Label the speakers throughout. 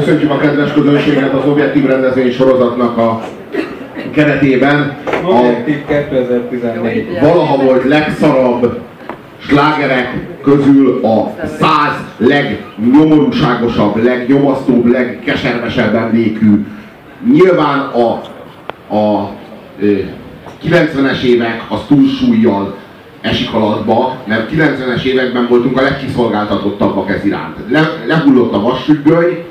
Speaker 1: Köszöntjük a kedves közönséget az Objektív rendezvény sorozatnak a keretében.
Speaker 2: Objektív 2014.
Speaker 1: Valaha volt legszarabb slágerek közül a száz legnyomorúságosabb, legnyomasztóbb, legkeservesebb emlékű. Nyilván a, a 90-es évek az túlsúlyjal esik alatba, mert 90-es években voltunk a legkiszolgáltatottabbak ez iránt. Le, lehullott a vasfüggöny,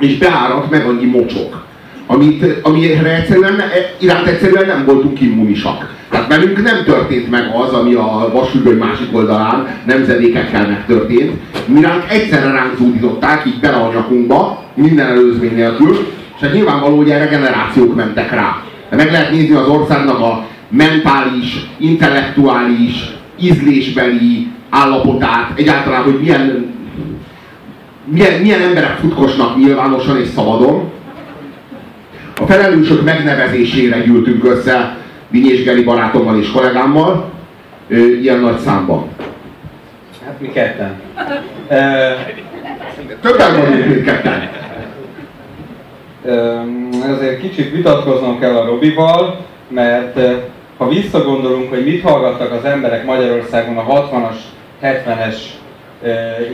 Speaker 1: és beáradt meg annyi mocsok, amit, amire egyszerűen, iránt egyszerűen nem voltunk immunisak. Tehát velünk nem történt meg az, ami a vasfüggöny másik oldalán nemzedékekkel megtörtént. Miránk egyszerre ránk zúdították, így bele a nyakunkba, minden előzmény nélkül, és hát nyilvánvaló, hogy erre generációk mentek rá. De meg lehet nézni az országnak a mentális, intellektuális, ízlésbeli állapotát, egyáltalán, hogy milyen, milyen, milyen emberek futkosnak nyilvánosan és szabadon. A felelősök megnevezésére gyűltünk össze Vinyés Geri barátommal és kollégámmal, ilyen nagy számban.
Speaker 2: Hát mi ketten.
Speaker 1: Többen vagyunk, mint ketten.
Speaker 2: Ezért kicsit vitatkoznom kell a Robival, mert ha visszagondolunk, hogy mit hallgattak az emberek Magyarországon a 60-as, 70-es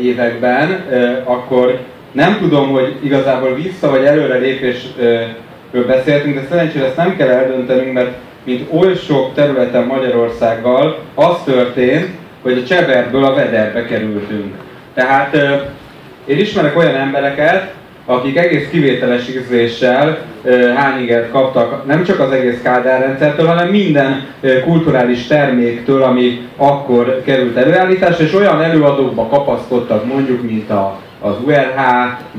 Speaker 2: években, akkor nem tudom, hogy igazából vissza vagy előre lépésről beszéltünk, de szerencsére ezt nem kell eldöntenünk, mert mint oly sok területen Magyarországgal az történt, hogy a Cseverből a Vederbe kerültünk. Tehát én ismerek olyan embereket, akik egész kivételes ízléssel hányigert kaptak nem csak az egész Kádár rendszertől, hanem minden kulturális terméktől, ami akkor került előállításra, és olyan előadókba kapaszkodtak mondjuk, mint a, az URH,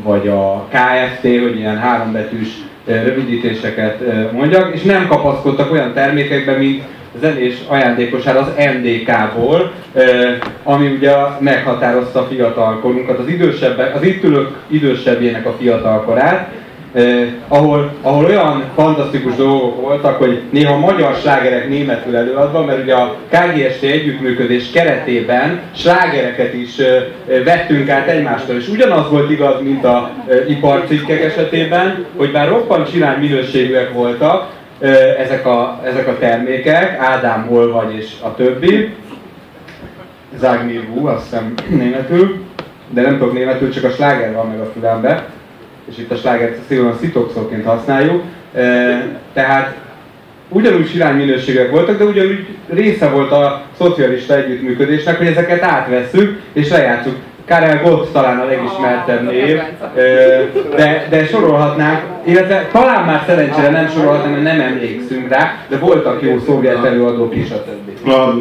Speaker 2: vagy a KFT, hogy ilyen hárombetűs rövidítéseket mondjak, és nem kapaszkodtak olyan termékekbe, mint zenés ajándékosára az NDK-ból, ami ugye meghatározta a fiatalkorunkat, az idősebbek, az itt ülők idősebbjének a fiatalkorát, ahol, ahol olyan fantasztikus dolgok voltak, hogy néha magyar slágerek németül előadva, mert ugye a KGST együttműködés keretében slágereket is eh, vettünk át egymástól, és ugyanaz volt igaz, mint a iparcikkek esetében, hogy bár roppant csinált minőségűek voltak, ezek a, ezek a termékek, Ádám hol vagy és a többi. Zágmirvú, azt hiszem németül, de nem tudok németül, csak a sláger van meg a fülembe, és itt a slágert szívem szitokszóként használjuk. Tehát ugyanúgy silány minőségek voltak, de ugyanúgy része volt a szocialista együttműködésnek, hogy ezeket átvesszük és lejátszuk. Karel Gott talán a legismertebb név, de, de sorolhatnánk, illetve talán már szerencsére nem sorolhatnánk, mert nem emlékszünk rá, de voltak jó szovjet előadók is a többi.
Speaker 1: A,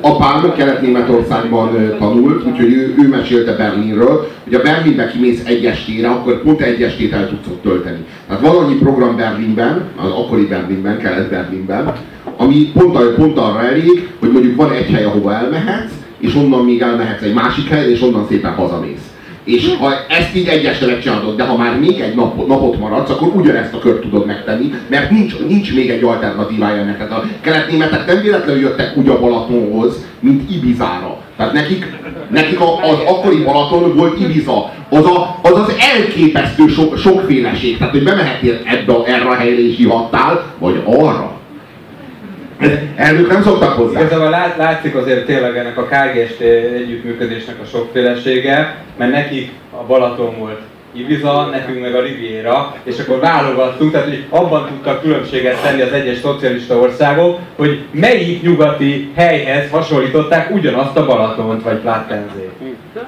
Speaker 1: apám Kelet-Németországban tanult, úgyhogy ő, ő mesélte Berlinről, hogy a Berlinbe kimész egy estére, akkor pont egy estét el tudsz ott tölteni. Tehát van annyi program Berlinben, az akkori Berlinben, Kelet-Berlinben, ami pont, pont arra elég, hogy mondjuk van egy hely, ahova elmehetsz, és onnan még elmehetsz egy másik helyre, és onnan szépen hazamész. És ha ezt így egyesre megcsinálod, de ha már még egy napot, napot maradsz, akkor ugyanezt a kört tudod megtenni, mert nincs, nincs még egy alternatívája neked. A keletnémetek nem véletlenül jöttek úgy a Balatonhoz, mint Ibizára. Tehát nekik, nekik az akkori Balaton volt Ibiza. Az a, az, az elképesztő sok, sokféleség. Tehát, hogy bemehetél ebbe, erre a helyre és ihattál, vagy arra. Elnök nem szoktak hozzá.
Speaker 2: Igazából lát, látszik azért tényleg ennek a KGST együttműködésnek a sokfélesége, mert nekik a Balaton volt Ibiza, nekünk meg a Riviera, és akkor válogattunk, tehát hogy abban tudtak különbséget tenni az egyes szocialista országok, hogy melyik nyugati helyhez hasonlították ugyanazt a Balatont vagy Plattenzét.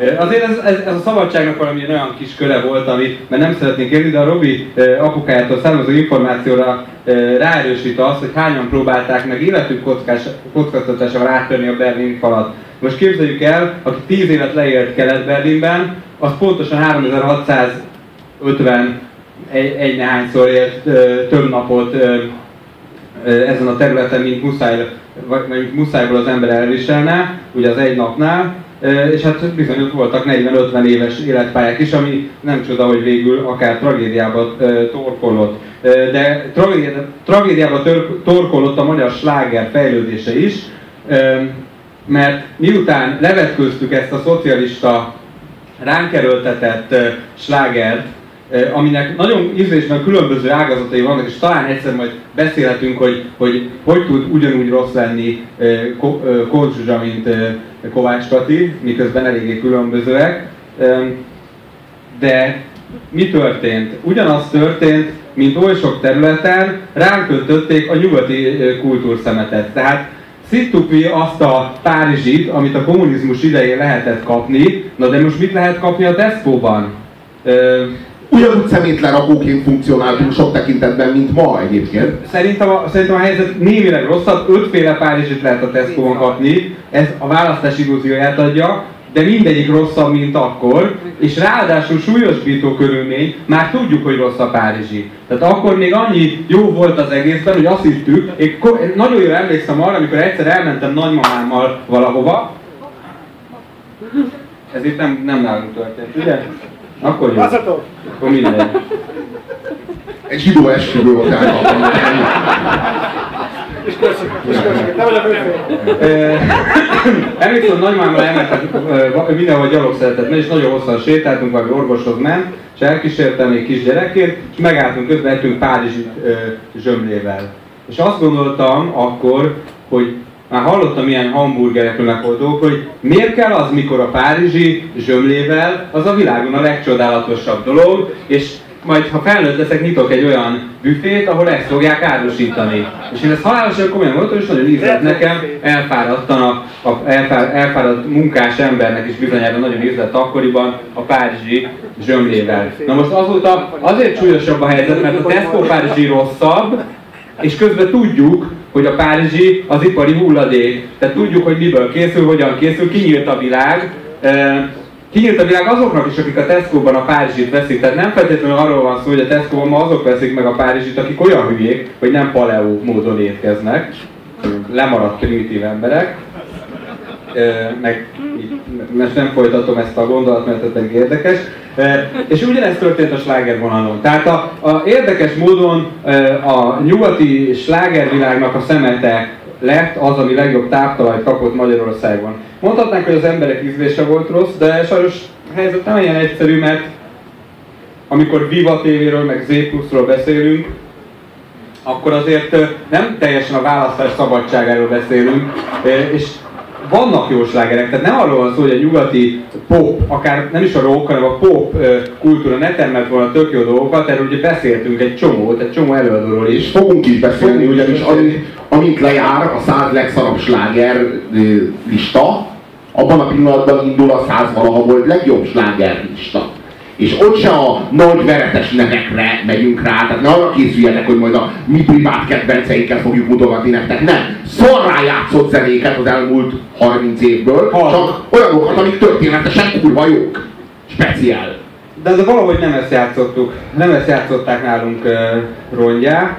Speaker 2: Azért ez, ez, ez a szabadságnak valami olyan kis köre volt, ami, mert nem szeretnék érni, de a Robi apukájától származó információra ráerősít az, hogy hányan próbálták meg életük kockáztatásával átörni a Berlin falat. Most képzeljük el, aki 10 évet leélt Kelet-Berlinben, az pontosan 3650 egy, egy nehányszor élt több napot ezen a területen, mint muszáj, vagy mint muszájból az ember elviselne, ugye az egy napnál, és hát bizony ott voltak 40-50 éves életpályák is, ami nem csoda, hogy végül akár tragédiába torkolott. De tragédiába, torkolott a magyar sláger fejlődése is, mert miután levetköztük ezt a szocialista ránk erőltetett slágert, aminek nagyon ízlésben különböző ágazatai vannak, és talán egyszer majd beszélhetünk, hogy hogy, hogy tud ugyanúgy rossz lenni Zsuzsa, mint Kovács Kati, miközben eléggé különbözőek. De mi történt? Ugyanaz történt, mint oly sok területen, ránk kötötték a nyugati kultúrszemetet. Tehát szittuk mi azt a Párizsit, amit a kommunizmus idején lehetett kapni, na de most mit lehet kapni a Tesco-ban?
Speaker 1: Ugyanúgy szemétlerakóként funkcionáltunk sok tekintetben, mint ma egyébként.
Speaker 2: Szerintem a, szerintem a helyzet némileg rosszabb, ötféle Párizsit lehet a Tesco-ban kapni, ez a választás illúzióját adja, de mindegyik rosszabb, mint akkor, és ráadásul súlyosbító körülmény, már tudjuk, hogy rossz a Párizsi. Tehát akkor még annyi jó volt az egészben, hogy azt hittük, én nagyon jól emlékszem arra, amikor egyszer elmentem nagymamámmal valahova, ez itt nem, nem nálunk történt, ugye? Akkor jó. Akkor mindegy.
Speaker 1: Egy zsidó esküvő volt
Speaker 2: És köszönjük, és köszönjük. Nem vagy a Emlékszem, nagymámmal elmentek mindenhol gyalog szeretett és nagyon hosszan sétáltunk, valami orvoshoz ment, és elkísértem még kisgyerekként, és megálltunk közben ettünk Párizsi zsömlével. És azt gondoltam akkor, hogy már hallottam ilyen hamburgerekről megoldók, hogy miért kell az, mikor a párizsi zsömlével az a világon a legcsodálatosabb dolog, és majd ha felnőtt leszek, nyitok egy olyan büfét, ahol ezt fogják árusítani. És én ezt halálosan komolyan mondtam, és nagyon ízlett nekem, elfáradtan a, a elfár, elfáradt munkás embernek is bizonyára nagyon ízlett akkoriban a párizsi zsömlével. Na most azóta azért súlyosabb a helyzet, mert a Tesco párizsi rosszabb, és közben tudjuk, hogy a párizsi az ipari hulladék. Tehát tudjuk, hogy miből készül, hogyan készül, kinyílt a világ, kinyílt a világ azoknak is, akik a Tesco-ban a Párizsit veszik. Tehát nem feltétlenül arról van szó, hogy a Tesco-ban ma azok veszik meg a Párizsit, akik olyan hülyék, hogy nem paleo módon étkeznek, lemaradt primitív emberek, meg mert nem folytatom ezt a gondolat, mert ez érdekes. És ugyanezt történt a slágervonalon. Tehát a, a érdekes módon a nyugati slágervilágnak a szemete lett az, ami legjobb táptalajt kapott Magyarországon. Mondhatnánk, hogy az emberek ízlése volt rossz, de sajnos a helyzet nem ilyen egyszerű, mert amikor Viva TV-ről, meg Z beszélünk, akkor azért nem teljesen a választás szabadságáról beszélünk, és vannak jó slágerek, tehát nem arról van szó, hogy a nyugati pop, akár nem is a rock, hanem a pop kultúra ne termelt volna tök jó dolgokat, erről ugye beszéltünk egy csomót, egy csomó előadóról is.
Speaker 1: És fogunk is beszélni, ugyanis amint, amint lejár a száz legszarabb sláger lista, abban a pillanatban indul a száz valaha volt legjobb sláger lista és ott se a nagy veretes nevekre megyünk rá, tehát ne arra készüljetek, hogy majd a mi privát kedvenceinkkel fogjuk mutogatni nektek, nem. Szarrá játszott zenéket az elmúlt 30 évből, ha. csak olyanokat, amik történetesen kurva jók. Speciál.
Speaker 2: De, de valahogy nem ezt játszottuk, nem ezt játszották nálunk uh, rongyá.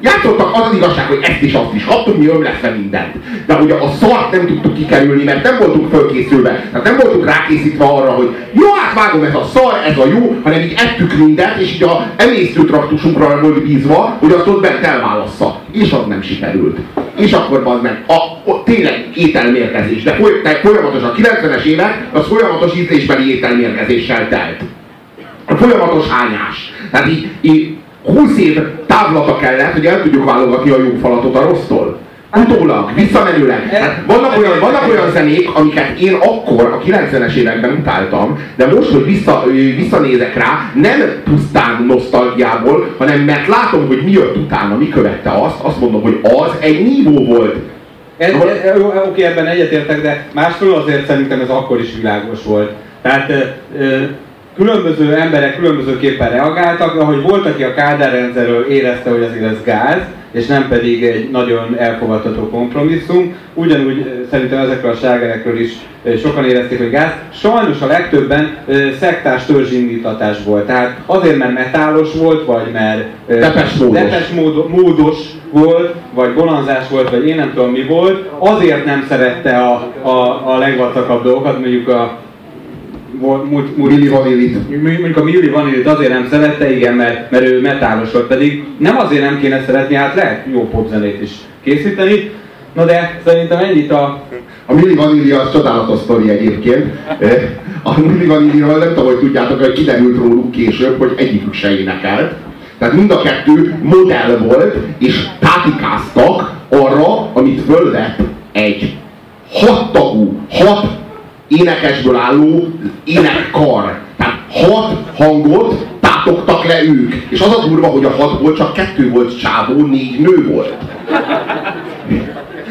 Speaker 1: Játszottak az az igazság, hogy ezt is azt is kaptunk, mi ömleszve mindent. De ugye a szart nem tudtuk kikerülni, mert nem voltunk fölkészülve. Tehát nem voltunk rákészítve arra, hogy jó, átvágom ez a szar, ez a jó, hanem így ettük mindent, és így a emésztőtraktusunkra volt bízva, hogy azt ott bent elválassza. És az nem sikerült. És akkor van meg, a, a, tényleg ételmérkezés, de foly, folyamatos a 90-es évek, az folyamatos ízlésbeli ételmérkezéssel telt. A folyamatos hányás. Tehát így, így 20 év távlata kellett, hogy el tudjuk válogatni a jó falatot a rossztól. Utólag, visszamenőleg. Hát vannak, olyan, vannak olyan zenék, amiket én akkor, a 90-es években utáltam, de most, hogy vissza, visszanézek rá, nem pusztán nosztalgiából, hanem mert látom, hogy mi jött utána, mi követte azt, azt mondom, hogy az egy nívó volt.
Speaker 2: Ez, ez, oké, ebben egyetértek, de másról azért szerintem ez akkor is világos volt. Tehát különböző emberek különbözőképpen reagáltak, ahogy volt, aki a Kádár rendszerről érezte, hogy azért ez gáz, és nem pedig egy nagyon elfogadható kompromisszum. Ugyanúgy szerintem ezekről a ságerekről is sokan érezték, hogy gáz. Sajnos a legtöbben szektás törzsindítatás volt. Tehát azért, mert metálos volt, vagy mert
Speaker 1: depes módos.
Speaker 2: depes módos volt, vagy bonanzás volt, vagy én nem tudom mi volt, azért nem szerette a, a, a legvacakabb dolgokat, mondjuk a
Speaker 1: múlt, múlt, Milli Vanillit.
Speaker 2: Mondjuk a Milli Vanillit azért nem szerette, igen, mert, mert ő metálos volt, pedig nem azért nem kéne szeretni, hát lehet jó popzenét is készíteni, Na de szerintem ennyit a...
Speaker 1: A Milli Vanilli az csodálatos sztori egyébként. a Milli Vanilliról nem tudom, hogy tudjátok, hogy kiderült róluk később, hogy egyikük se énekelt. Tehát mind a kettő modell volt, és tátikáztak arra, amit fölvett egy hat tagú, hat énekesből álló énekkar. Tehát hat hangot tátogtak le ők. És az a durva, hogy a hatból csak kettő volt csávó, négy nő volt.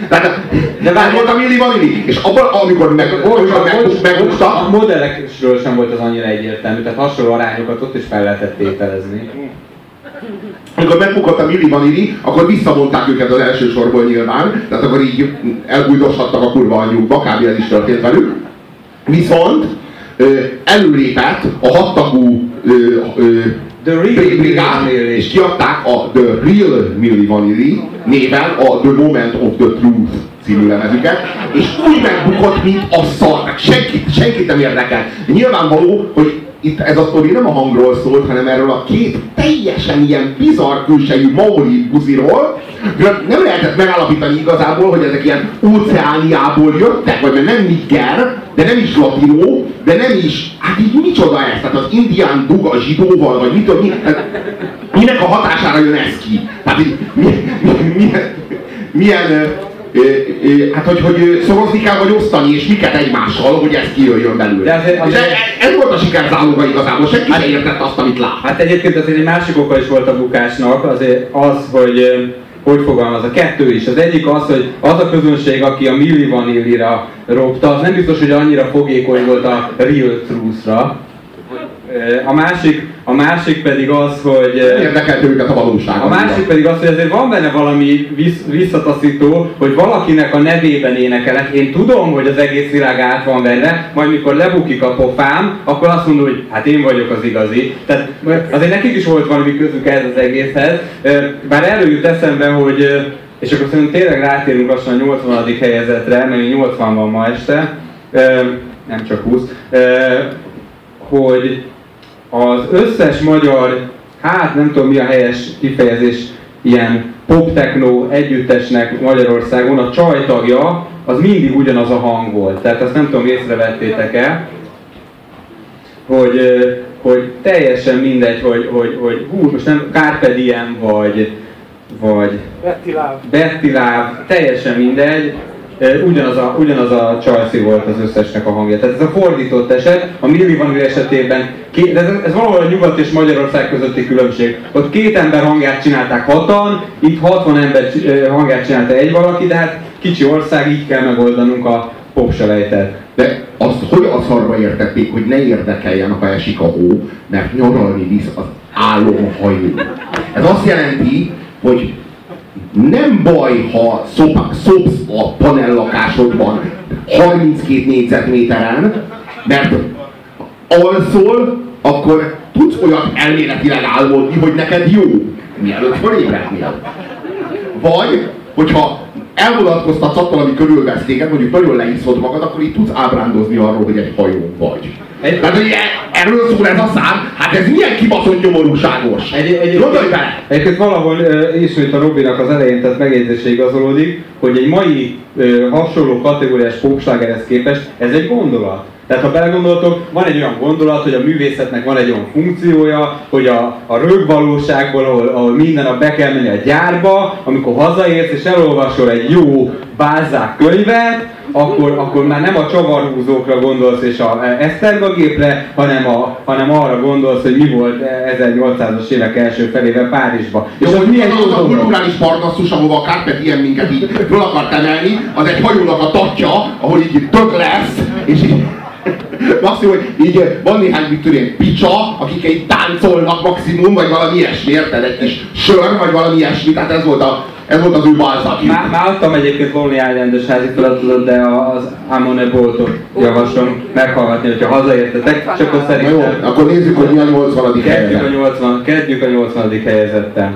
Speaker 1: Tehát, de már volt a Milli Vanilli, és abban, amikor meg, amikor meg, megoktak...
Speaker 2: A modellekről sem volt az annyira egyértelmű, tehát hasonló arányokat ott is fel lehetett tételezni.
Speaker 1: Amikor megbukott a Milli Vanilli, akkor visszavonták őket az első sorból nyilván, tehát akkor így elbújdoshattak a kurva anyjukba, kb. ez is történt velük. Viszont előlépett a hattagú
Speaker 2: The Real
Speaker 1: brigád, és kiadták a The Real Milli Vanilli néven a The Moment of the Truth című lemezüket, és úgy megbukott, mint a szar. Senkit, senkit nem érdekel. Nyilvánvaló, hogy itt ez a sztori nem a hangról szólt, hanem erről a két teljesen ilyen bizarr külsejű maori buziról. Nem lehetett megállapítani igazából, hogy ezek ilyen óceániából jöttek, vagy mert nem Niger, de nem is latinó, de nem is, hát így micsoda ez? Tehát az indián dug a zsidóval, vagy mit mi, hát, minek a hatására jön ez ki? Tehát így, mi, mi, milyen, milyen hát hogy, hogy szorozni kell, vagy osztani, és miket egymással, hogy ez kijöjjön belőle. De azért, azért... Ez, ez, volt a siker záloga igazából, senki hát, sem értette azt, amit lát.
Speaker 2: Hát egyébként azért egy másik oka is volt a bukásnak, azért az, hogy hogy fogalmaz, a kettő is. Az egyik az, hogy az a közönség, aki a Milli Vanillira ropta, az nem biztos, hogy annyira fogékony volt a Real Truth-ra, a másik, a másik pedig az, hogy...
Speaker 1: Érdekelt őket a valóság.
Speaker 2: A másik pedig az, hogy azért van benne valami vissz, visszataszító, hogy valakinek a nevében énekelek. Én tudom, hogy az egész világ át van benne, majd mikor lebukik a pofám, akkor azt mondom, hogy hát én vagyok az igazi. Tehát azért nekik is volt valami közük ez az egészhez. Bár előjut eszembe, hogy és akkor szerintem tényleg rátérünk lassan a 80. helyezetre, mert 80 van ma este, nem csak 20, hogy az összes magyar, hát nem tudom mi a helyes kifejezés, ilyen pop-techno együttesnek Magyarországon a csajtagja az mindig ugyanaz a hang volt. Tehát azt nem tudom, észrevettétek-e, hogy, hogy teljesen mindegy, hogy, hogy, hogy hú, most nem Carpe Diem vagy, vagy Betty Láv, teljesen mindegy, ugyanaz a, ugyanaz a Chelsea volt az összesnek a hangja. Tehát ez a fordított eset, a Milli Vanilli esetében, két, ez, ez valahol a Nyugat és Magyarország közötti különbség. Ott két ember hangját csinálták hatan, itt 60 ember hangját csinálta egy valaki, de hát kicsi ország, így kell megoldanunk a popselejtet.
Speaker 1: De azt hogy a szarra értették, hogy ne érdekeljen, ha esik a hó, mert nyaralni visz az álomhajó. Ez azt jelenti, hogy nem baj, ha szop, szopsz a panellakásodban 32 négyzetméteren, mert alszol, akkor tudsz olyat elméletileg álmodni, hogy neked jó, mielőtt fölébrednél. Vagy, hogyha elvonatkoztatsz attól, ami körülvesz téged, mondjuk nagyon leiszod magad, akkor így tudsz ábrándozni arról, hogy egy hajó vagy. Tehát, hogy e- erről szól ez a szám, hát ez milyen kibaszott nyomorúságos. Egy, egy, Gondolj bele!
Speaker 2: Egyébként valahol ismét a Robinak az elején tett megjegyzése igazolódik, hogy egy mai ö, hasonló kategóriás popslágerhez képest ez egy gondolat. Tehát ha belegondoltok, van egy olyan gondolat, hogy a művészetnek van egy olyan funkciója, hogy a, a rögvalóságból, ahol, ahol minden a be kell menni a gyárba, amikor hazaérsz és elolvasol egy jó bázák könyvet, akkor, akkor már nem a csavarhúzókra gondolsz és a Eszterga gépre, hanem, a, hanem arra gondolsz, hogy mi volt 1800-as évek első felével Párizsban.
Speaker 1: És hogy milyen az, az a kulturális parnaszus, ahova a Kárpet ilyen minket így föl akart emelni, az egy hajónak a tatja, ahol így tök lesz, és így maximum, hogy így van néhány, mit tudom picsa, akik egy táncolnak maximum, vagy valami ilyesmi, érted? Egy kis sör, vagy valami ilyesmi, tehát ez volt, a, ez volt az ő balzaki.
Speaker 2: Már, már adtam egyébként Lonely Island-es házi feladatot, de az Amone Boltot javaslom meghallgatni, hogyha hazaértetek, csak akkor szerintem...
Speaker 1: jó, akkor nézzük, hogy mi a 80.
Speaker 2: helyzet. Kezdjük a 80. Kezdjük a 80. helyezettel.